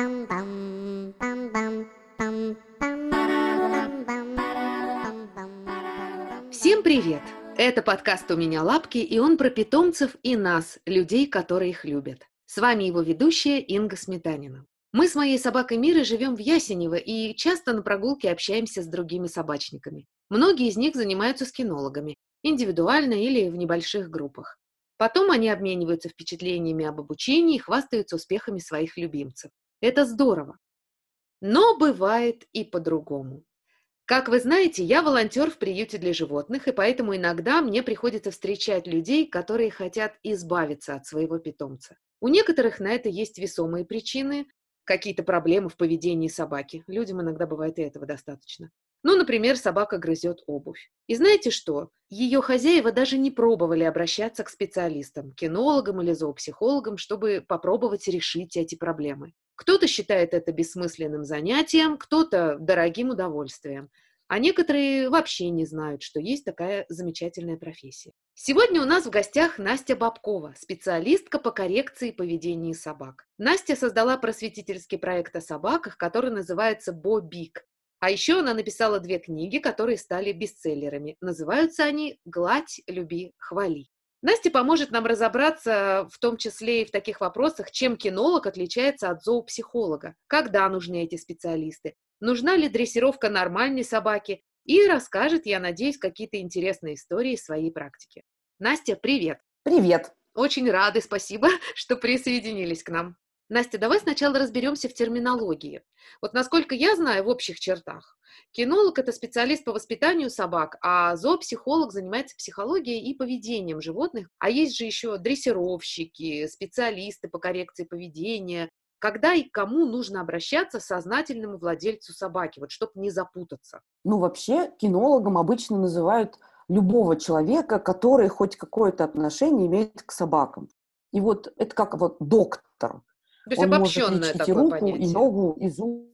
Всем привет! Это подкаст «У меня лапки», и он про питомцев и нас, людей, которые их любят. С вами его ведущая Инга Сметанина. Мы с моей собакой Мирой живем в Ясенево и часто на прогулке общаемся с другими собачниками. Многие из них занимаются с кинологами, индивидуально или в небольших группах. Потом они обмениваются впечатлениями об обучении и хвастаются успехами своих любимцев. Это здорово. Но бывает и по-другому. Как вы знаете, я волонтер в приюте для животных, и поэтому иногда мне приходится встречать людей, которые хотят избавиться от своего питомца. У некоторых на это есть весомые причины, какие-то проблемы в поведении собаки. Людям иногда бывает и этого достаточно. Ну, например, собака грызет обувь. И знаете что? Ее хозяева даже не пробовали обращаться к специалистам, кинологам или зоопсихологам, чтобы попробовать решить эти проблемы. Кто-то считает это бессмысленным занятием, кто-то дорогим удовольствием, а некоторые вообще не знают, что есть такая замечательная профессия. Сегодня у нас в гостях Настя Бабкова, специалистка по коррекции поведения собак. Настя создала просветительский проект о собаках, который называется «Бо-Бик». А еще она написала две книги, которые стали бестселлерами. Называются они «Гладь, люби, хвали». Настя поможет нам разобраться в том числе и в таких вопросах, чем кинолог отличается от зоопсихолога, когда нужны эти специалисты, нужна ли дрессировка нормальной собаки, и расскажет, я надеюсь, какие-то интересные истории своей практики. Настя, привет! Привет! Очень рады, спасибо, что присоединились к нам. Настя, давай сначала разберемся в терминологии. Вот насколько я знаю в общих чертах, кинолог – это специалист по воспитанию собак, а зоопсихолог занимается психологией и поведением животных. А есть же еще дрессировщики, специалисты по коррекции поведения. Когда и кому нужно обращаться сознательному владельцу собаки, вот чтобы не запутаться? Ну, вообще, кинологом обычно называют любого человека, который хоть какое-то отношение имеет к собакам. И вот это как вот доктор. То есть он может лечить и руку, понятие. и ногу, и зуб.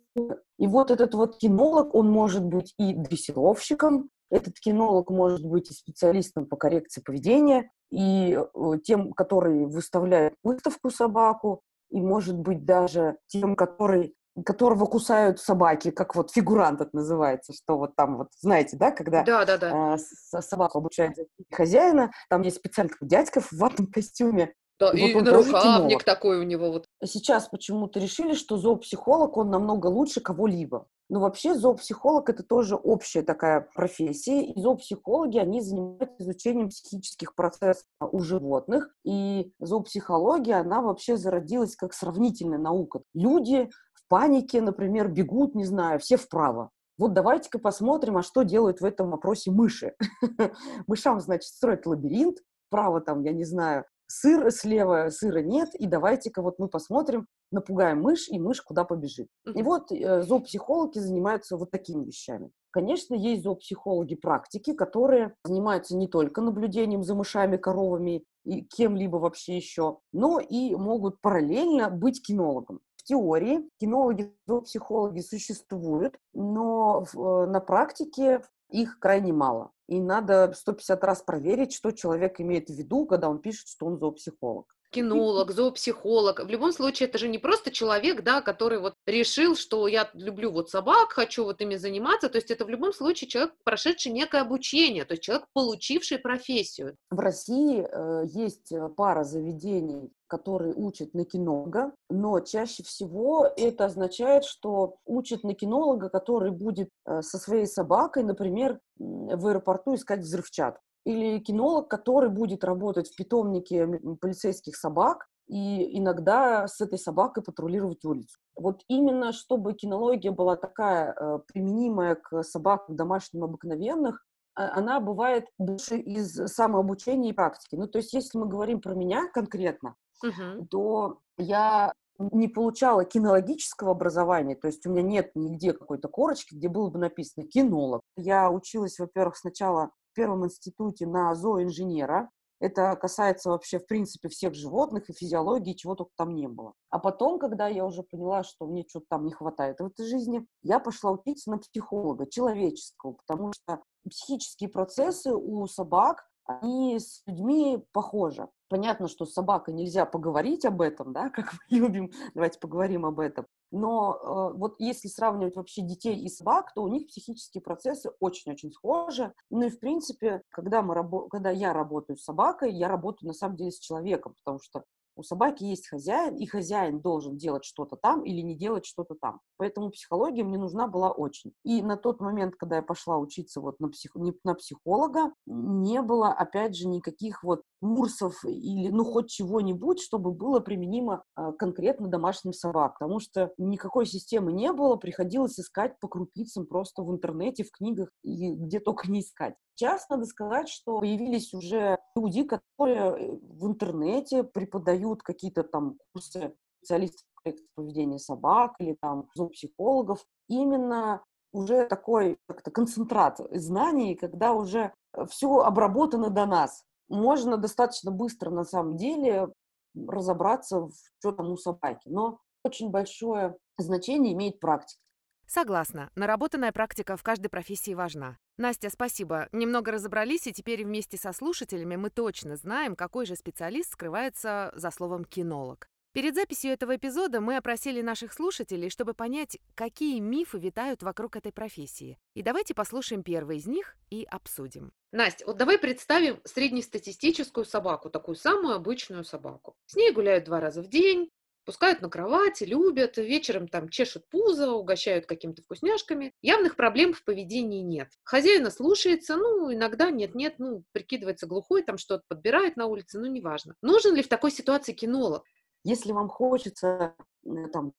И вот этот вот кинолог, он может быть и дрессировщиком, этот кинолог может быть и специалистом по коррекции поведения, и э, тем, который выставляет выставку собаку, и может быть даже тем, который которого кусают собаки, как вот фигурант это называется, что вот там вот, знаете, да, когда Да, да, да. с- собаку обучает хозяина, там есть специальный дядька в ватном костюме, Да, и и вот он на тоже рукавник кинолог. такой у него вот. Сейчас почему-то решили, что зоопсихолог, он намного лучше кого-либо. Но вообще зоопсихолог – это тоже общая такая профессия, и зоопсихологи, они занимаются изучением психических процессов у животных, и зоопсихология, она вообще зародилась как сравнительная наука. Люди в панике, например, бегут, не знаю, все вправо. Вот давайте-ка посмотрим, а что делают в этом вопросе мыши. Мышам, значит, строят лабиринт, вправо там, я не знаю, сыр, слева сыра нет, и давайте-ка вот мы посмотрим, напугаем мышь, и мышь куда побежит. И вот э, зоопсихологи занимаются вот такими вещами. Конечно, есть зоопсихологи практики, которые занимаются не только наблюдением за мышами, коровами и кем-либо вообще еще, но и могут параллельно быть кинологом. В теории кинологи, зоопсихологи существуют, но в- э, на практике их крайне мало. И надо 150 раз проверить, что человек имеет в виду, когда он пишет, что он зоопсихолог. кинолог, зоопсихолог. В любом случае, это же не просто человек, да, который вот решил, что я люблю вот собак, хочу вот ими заниматься. То есть это в любом случае человек, прошедший некое обучение, то есть человек, получивший профессию. В России э, есть э, пара заведений, которые учат на кинолога, но чаще всего это означает, что учат на кинолога, который будет э, со своей собакой, например, в аэропорту искать взрывчатку. Или кинолог, который будет работать в питомнике полицейских собак и иногда с этой собакой патрулировать улицу. Вот именно чтобы кинология была такая э, применимая к собакам домашним обыкновенных, а- она бывает больше из самообучения и практики. Ну, то есть, если мы говорим про меня конкретно, Мгм. то я не получала кинологического образования, то есть у меня нет нигде какой-то корочки, где было бы написано кинолог. Я училась, во-первых, сначала в первом институте на зооинженера. Это касается вообще, в принципе, всех животных и физиологии, чего только там не было. А потом, когда я уже поняла, что мне что-то там не хватает в этой жизни, я пошла учиться на психолога, человеческого, потому что психические процессы у собак, они с людьми похожи. Понятно, что с собакой нельзя поговорить об этом, да, как мы любим, давайте поговорим об этом. Но э, вот если сравнивать вообще детей и собак, то у них психические процессы очень-очень схожи. Ну и, в принципе, когда, мы рабо- когда я работаю с собакой, я работаю на самом деле с человеком, потому что у собаки есть хозяин, и хозяин должен делать что-то там или не делать что-то там. Поэтому психология мне нужна была очень. И на тот момент, когда я пошла учиться вот на, псих... на психолога, не было, опять же, никаких вот курсов или, ну, хоть чего-нибудь, чтобы было применимо а, конкретно домашним собак. Потому что никакой системы не было, приходилось искать по крупицам просто в интернете, в книгах и где только не искать. Сейчас надо сказать, что появились уже люди, которые э, в интернете преподают какие-то там курсы специалистов поведения собак или там зоопсихологов. Именно уже такой как-то концентрат знаний, когда уже все обработано до нас. Можно достаточно быстро на самом деле разобраться, в что там у собаки. Но очень большое значение имеет практика. Согласна. Наработанная практика в каждой профессии важна. Настя, спасибо. Немного разобрались, и теперь вместе со слушателями мы точно знаем, какой же специалист скрывается за словом «кинолог». Перед записью этого эпизода мы опросили наших слушателей, чтобы понять, какие мифы витают вокруг этой профессии. И давайте послушаем первый из них и обсудим. Настя, вот давай представим среднестатистическую собаку, такую самую обычную собаку. С ней гуляют два раза в день, Пускают на кровати, любят, вечером там чешут пузо, угощают какими-то вкусняшками. Явных проблем в поведении нет. Хозяина слушается, ну, иногда нет-нет, ну, прикидывается глухой, там что-то подбирает на улице, ну, неважно. Нужен ли в такой ситуации кинолог? Если вам хочется э, там,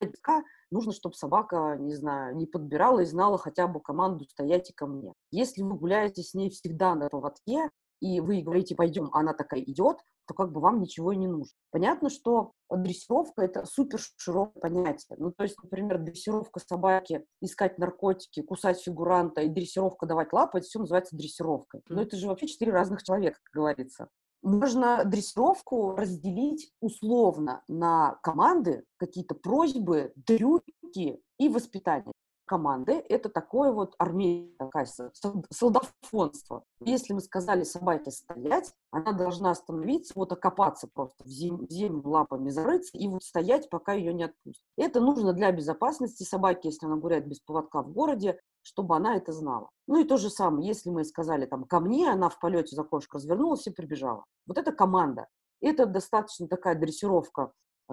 нужно, чтобы собака, не знаю, не подбирала и знала хотя бы команду «стоять и ко мне». Если вы гуляете с ней всегда на поводке, и вы говорите «пойдем», а она такая идет, то как бы вам ничего и не нужно. Понятно, что дрессировка – это супер широкое понятие. Ну, то есть, например, дрессировка собаки, искать наркотики, кусать фигуранта и дрессировка давать лапы – это все называется дрессировкой. Но это же вообще четыре разных человека, как говорится. Можно дрессировку разделить условно на команды, какие-то просьбы, трюки и воспитание команды — это такое вот армия, такая солдафонство. Если мы сказали собаке стоять, она должна остановиться, вот окопаться просто в землю, в землю лапами зарыться и вот стоять, пока ее не отпустят. Это нужно для безопасности собаки, если она гуляет без поводка в городе, чтобы она это знала. Ну и то же самое, если мы сказали там ко мне, она в полете за кошку развернулась и прибежала. Вот это команда. Это достаточно такая дрессировка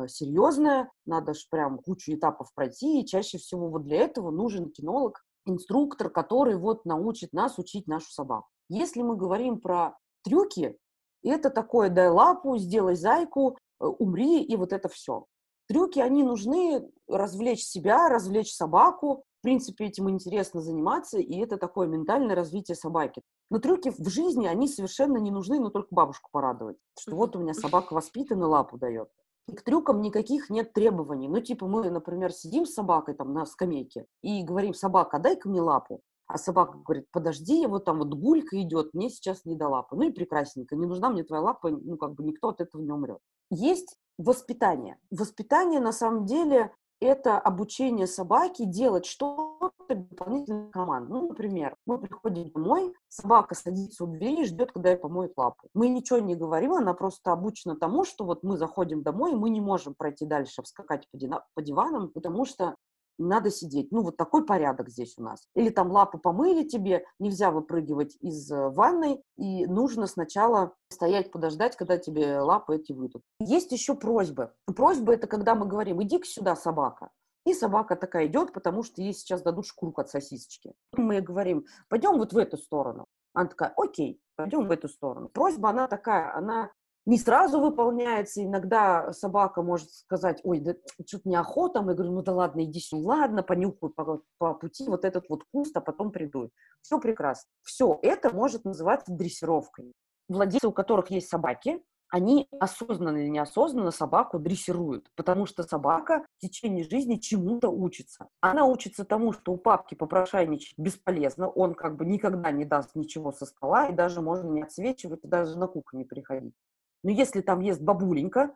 серьезная, надо же прям кучу этапов пройти, и чаще всего вот для этого нужен кинолог, инструктор, который вот научит нас учить нашу собаку. Если мы говорим про трюки, это такое дай лапу, сделай зайку, э, умри, и вот это все. Трюки, они нужны развлечь себя, развлечь собаку. В принципе, этим интересно заниматься, и это такое ментальное развитие собаки. Но трюки в жизни, они совершенно не нужны, но только бабушку порадовать. Что вот у меня собака воспитана, лапу дает к трюкам никаких нет требований. Ну, типа, мы, например, сидим с собакой там на скамейке и говорим, собака, дай-ка мне лапу. А собака говорит, подожди, вот там вот гулька идет, мне сейчас не до лапы. Ну и прекрасненько, не нужна мне твоя лапа, ну как бы никто от этого не умрет. Есть воспитание. Воспитание на самом деле это обучение собаки делать что-то дополнительно команд. Ну, например, мы приходим домой, собака садится у двери и ждет, когда я помоет лапу. Мы ничего не говорим, она просто обучена тому, что вот мы заходим домой, и мы не можем пройти дальше, вскакать по диванам, потому что надо сидеть. Ну, вот такой порядок здесь у нас. Или там лапу помыли тебе, нельзя выпрыгивать из э, ванной, и нужно сначала стоять, подождать, когда тебе лапы эти выйдут. Есть еще просьбы. Просьбы – это когда мы говорим, иди сюда, собака. И собака такая идет, потому что ей сейчас дадут шкурку от сосисочки. Мы говорим, пойдем вот в эту сторону. Она такая, окей, пойдем в эту сторону. Просьба, она такая, она не сразу выполняется. Иногда собака может сказать, ой, да что-то неохота. Мы говорим, ну да ладно, иди сюда, ладно, понюхаю по, по пути вот этот вот куст, а потом приду. Все прекрасно. Все это может называться дрессировкой. Владельцы, у которых есть собаки, они осознанно или неосознанно собаку дрессируют, потому что собака в течение жизни чему-то учится. Она учится тому, что у папки попрошайничать бесполезно, он как бы никогда не даст ничего со стола, и даже можно не отсвечивать, и даже на кухню не приходить. Но если там есть бабуленька,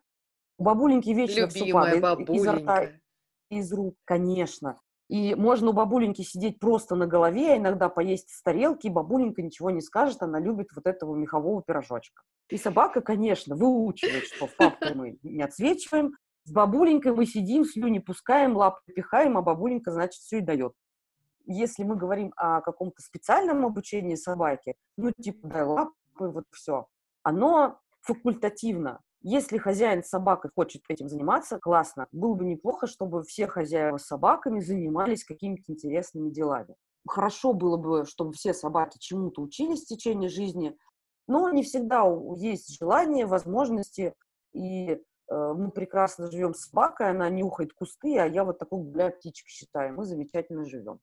у бабуленьки вечно Любимая все падает бабуленька. изо рта, из рук, конечно. И можно у бабуленьки сидеть просто на голове, а иногда поесть с тарелки, и бабуленька ничего не скажет, она любит вот этого мехового пирожочка. И собака, конечно, выучивает, что в папку мы не отсвечиваем, С бабуленькой мы сидим, слюни пускаем, лапы пихаем, а бабуленька, значит, все и дает. Если мы говорим о каком-то специальном обучении собаки, ну, типа, дай лапы, вот все, оно факультативно. Если хозяин собакой хочет этим заниматься, классно. Было бы неплохо, чтобы все хозяева собаками занимались какими-то интересными делами. Хорошо было бы, чтобы все собаки чему-то учились в течение жизни, но не всегда есть желание, возможности, и э, мы прекрасно живем с собакой, она нюхает кусты, а я вот такой гуляю птичка считаю, мы замечательно живем.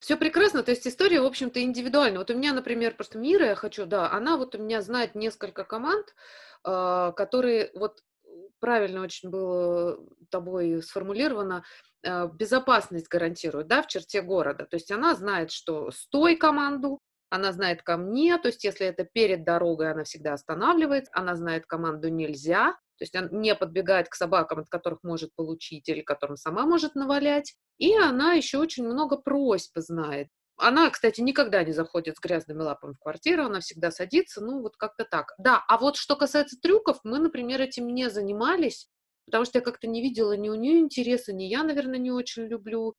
Все прекрасно, то есть история, в общем-то, индивидуальна. Вот у меня, например, просто Мира, я хочу, да, она вот у меня знает несколько команд, а, которые, вот правильно очень было тобой сформулировано, а, безопасность гарантирует, да, в черте города. То есть она знает, что стой команду, она знает ко мне, то есть если это перед дорогой, она всегда останавливается, она знает команду нельзя, то есть она не подбегает к собакам, от которых может получить или которым сама может навалять. И она еще очень много просьб знает. Она, кстати, никогда не заходит с грязными лапами в квартиру, она всегда садится, ну вот как-то так. Да, а вот что касается трюков, мы, например, этим не занимались, потому что я как-то не видела ни у нее интереса, ни я, наверное, не очень люблю.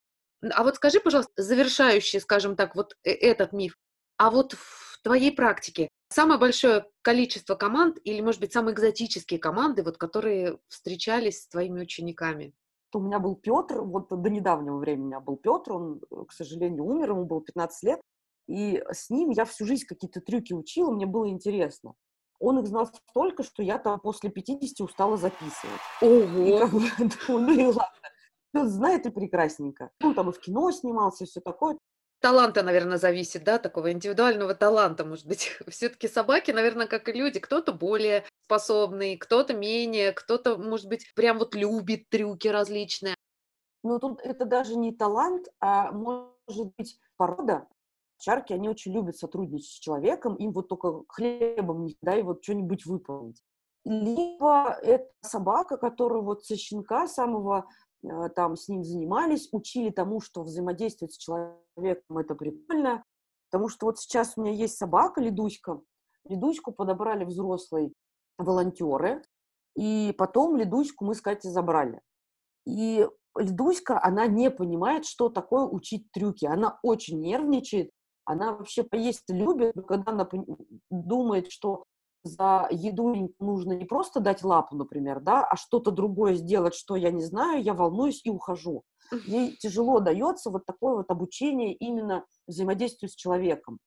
А вот скажи, пожалуйста, завершающий, скажем так, вот э, этот миф, а вот в твоей практике самое большое количество команд или, может быть, самые экзотические команды, вот, которые встречались с твоими учениками? У меня был Петр, вот до недавнего времени у меня был Петр, он, э, к сожалению, умер, ему было 15 лет, и с ним я всю жизнь какие-то трюки учила, мне было интересно. Он их знал столько, что я там после 50 устала записывать. Ого! И как бы, ну и ладно. Он знает и прекрасненько. Он там и в кино снимался, и все такое таланта, наверное, зависит, да, такого индивидуального таланта, может быть. Все-таки собаки, наверное, как и люди, кто-то более способный, кто-то менее, кто-то, может быть, прям вот любит трюки различные. Ну, тут это даже не талант, а может быть порода. Чарки, они очень любят сотрудничать с человеком, им вот только хлебом не дай вот что-нибудь выполнить. Либо это собака, которая вот со щенка самого там с ним занимались, учили тому, что взаимодействовать с человеком это прикольно. Потому что вот сейчас у меня есть собака, Ледуська. Ледуську подобрали взрослые волонтеры, и потом Ледуську мы с забрали. И Ледуська, она не понимает, что такое учить трюки. Она очень нервничает, она вообще поесть любит, но когда она думает, что за еду нужно не просто дать лапу, например, да, а что-то другое сделать, что я не знаю, я волнуюсь и ухожу. Ей тяжело дается вот такое вот обучение именно взаимодействию с человеком.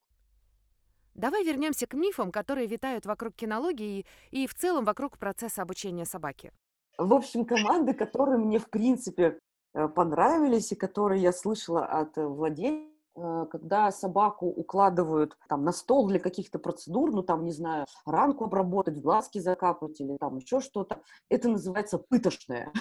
Давай вернемся к мифам, которые витают вокруг кинологии и в целом вокруг процесса обучения собаки. В общем, команды, которые мне, в принципе, э, понравились и которые я слышала от э, владельцев, когда собаку укладывают там на стол для каких-то процедур, ну там, не знаю, ранку обработать, глазки закапать или там еще что-то, это называется пытошное.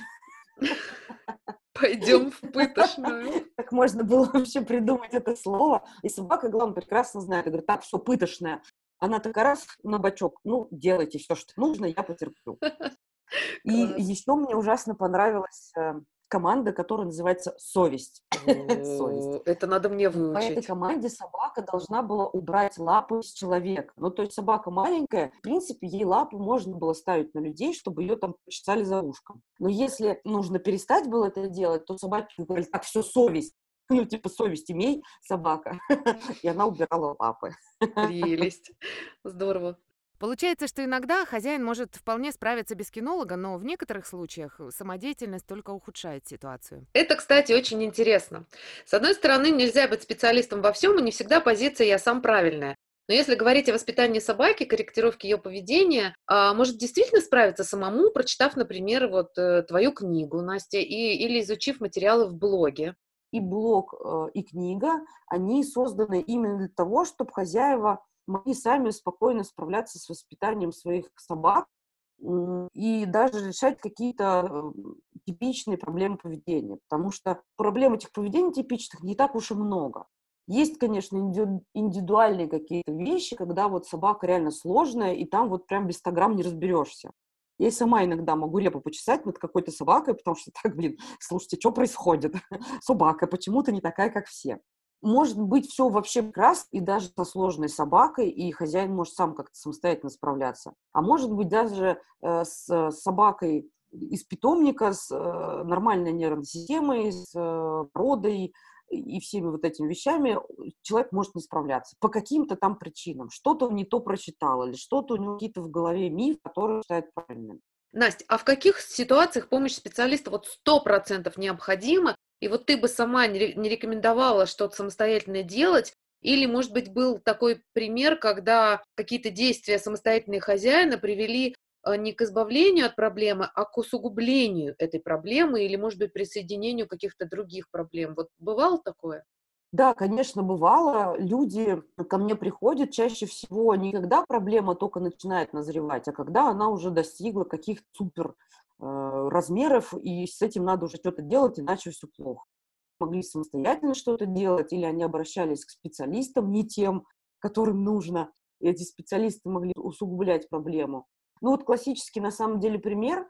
Пойдем в пытошную. Как можно было вообще придумать это слово? И собака, главное, прекрасно знает. Говорит, так, все, пытошная. Она такая раз на бочок, ну, делайте все, что нужно, я потерплю. И еще мне ужасно понравилось э, команда, которая называется «Совесть». Совесть. Это надо мне выучить. По этой команде собака должна была убрать лапы с человека. Ну, то есть собака маленькая, в принципе, ей лапы можно было ставить на людей, чтобы ее там почесали за ушком. Но если нужно перестать было это делать, то собаки говорили, так, все, совесть. Ну, типа, совесть имей, собака. И она убирала лапы. Прелесть. Здорово. Получается, что иногда хозяин может вполне справиться без кинолога, но в некоторых случаях самодеятельность только ухудшает ситуацию. Это, кстати, очень интересно. С одной стороны, нельзя быть специалистом во всем, и не всегда позиция «я сам правильная». Но если говорить о воспитании собаки, корректировке ее поведения, а, может действительно справиться самому, прочитав, например, вот э, твою книгу, Настя, и, или изучив материалы в блоге. И блог, э, и книга, они созданы именно для того, чтобы хозяева могли сами спокойно справляться с воспитанием своих собак и даже решать какие-то типичные проблемы поведения, потому что проблем этих поведений типичных не так уж и много. Есть, конечно, индивидуальные какие-то вещи, когда вот собака реально сложная, и там вот прям без 100 грамм не разберешься. Я и сама иногда могу репу почесать над какой-то собакой, потому что так, блин, слушайте, что происходит? Собака почему-то не такая, как все может быть все вообще прекрасно, и даже со сложной собакой, и хозяин может сам как-то самостоятельно справляться. А может быть даже э, с собакой из питомника с э, нормальной нервной системой, с э, родой и всеми вот этими вещами человек может не справляться по каким-то там причинам. Что-то он не то прочитал или что-то у него какие-то в голове миф, который считает правильным. Настя, а в каких ситуациях помощь специалиста вот сто процентов необходима, и вот ты бы сама не рекомендовала что-то самостоятельно делать, или, может быть, был такой пример, когда какие-то действия самостоятельной хозяина привели э, не к избавлению от проблемы, а к усугублению этой проблемы или, может быть, присоединению каких-то других проблем. Вот бывало такое? Да, конечно, бывало. Люди ко мне приходят чаще всего не когда проблема только начинает назревать, а когда она уже достигла каких-то супер размеров, и с этим надо уже что-то делать, иначе все плохо. Могли самостоятельно что-то делать, или они обращались к специалистам, не тем, которым нужно. И эти специалисты могли усугублять проблему. Ну вот классический на самом деле пример.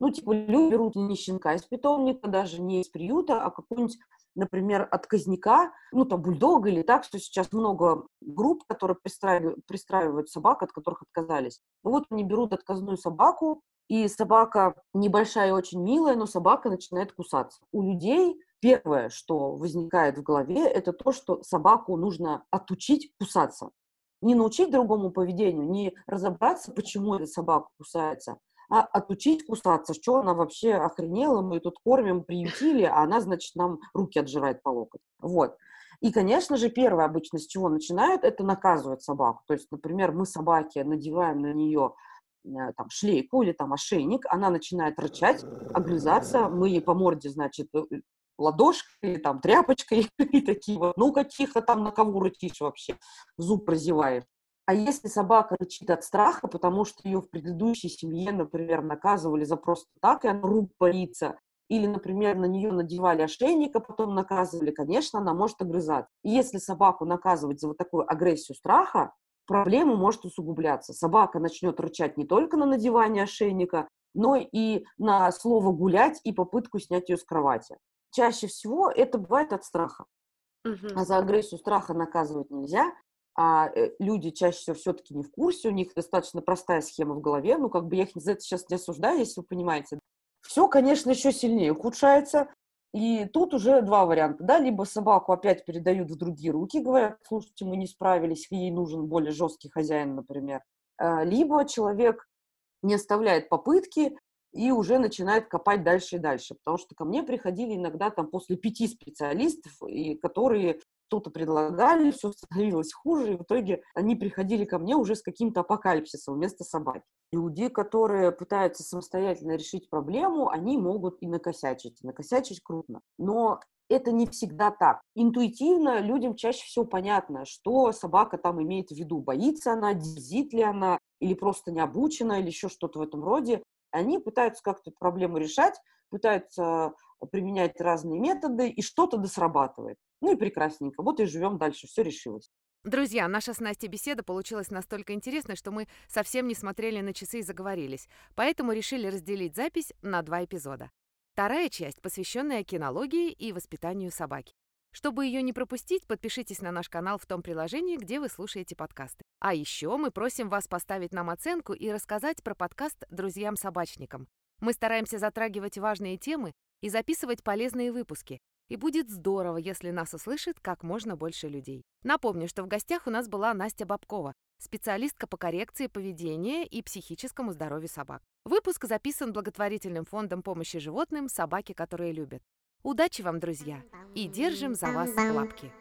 Ну, типа, люди берут не щенка из питомника, даже не из приюта, а какую-нибудь например, отказника, ну, там, бульдога или так, что сейчас много групп, которые пристраивают, пристраивают собак, от которых отказались. Ну, вот они берут отказную собаку, и собака небольшая и очень милая, но собака начинает кусаться. У людей первое, что возникает в голове, это то, что собаку нужно отучить кусаться. Не научить другому поведению, не разобраться, почему эта собака кусается, а отучить кусаться. Что она вообще охренела? Мы тут кормим, приютили, а она, значит, нам руки отжирает по локоть. Вот. И, конечно же, первое обычно, с чего начинают, это наказывать собаку. То есть, например, мы собаке надеваем на нее там, шлейку или там ошейник, она начинает рычать, огрызаться, мы ей по морде, значит, э, ладошкой, там, тряпочкой и такие вот, ну, каких-то там на кого рычишь вообще, зуб прозеваешь. А если собака рычит от страха, потому что ее в предыдущей семье, например, наказывали за просто так, и она рук боится, или, например, на нее надевали ошейник, а потом наказывали, конечно, она может огрызаться. И если собаку наказывать за вот такую агрессию страха, проблема может усугубляться. Собака начнет рычать не только на надевание ошейника, но и на слово гулять и попытку снять ее с кровати. Чаще всего это бывает от страха. А за агрессию страха наказывать нельзя а э, люди чаще всего все-таки не в курсе, у них достаточно простая схема в голове, ну, как бы я их за это сейчас не осуждаю, если вы понимаете. Все, конечно, еще сильнее ухудшается, и тут уже два варианта, да, либо собаку опять передают в другие руки, говорят, слушайте, мы не справились, ей нужен более жесткий хозяин, например, а, либо человек не оставляет попытки и уже начинает копать дальше и дальше, потому что ко мне приходили иногда там после пяти специалистов, и которые что-то предлагали, все становилось хуже, и в итоге они приходили ко мне уже с каким-то апокалипсисом вместо собаки. Люди, которые пытаются самостоятельно решить проблему, они могут и накосячить, и накосячить крупно. Но это не всегда так. Интуитивно людям чаще всего понятно, что собака там имеет в виду. Боится она, дизит ли она, или просто не обучена, или еще что-то в этом роде. Они пытаются как-то эту проблему решать, пытаются применять разные методы, и что-то да срабатывает. Ну и прекрасненько. Вот и живем дальше, все решилось. Друзья, наша с Настей беседа получилась настолько интересной, что мы совсем не смотрели на часы и заговорились, поэтому решили разделить запись на два эпизода. Вторая часть, посвященная кинологии и воспитанию собаки. Чтобы ее не пропустить, подпишитесь на наш канал в том приложении, где вы слушаете подкасты. А еще мы просим вас поставить нам оценку и рассказать про подкаст друзьям-собачникам. Мы стараемся затрагивать важные темы и записывать полезные выпуски. И будет здорово, если нас услышит как можно больше людей. Напомню, что в гостях у нас была Настя Бабкова, специалистка по коррекции поведения и психическому здоровью собак. Выпуск записан благотворительным фондом помощи животным «Собаки, которые любят». Удачи вам, друзья, и держим за вас лапки.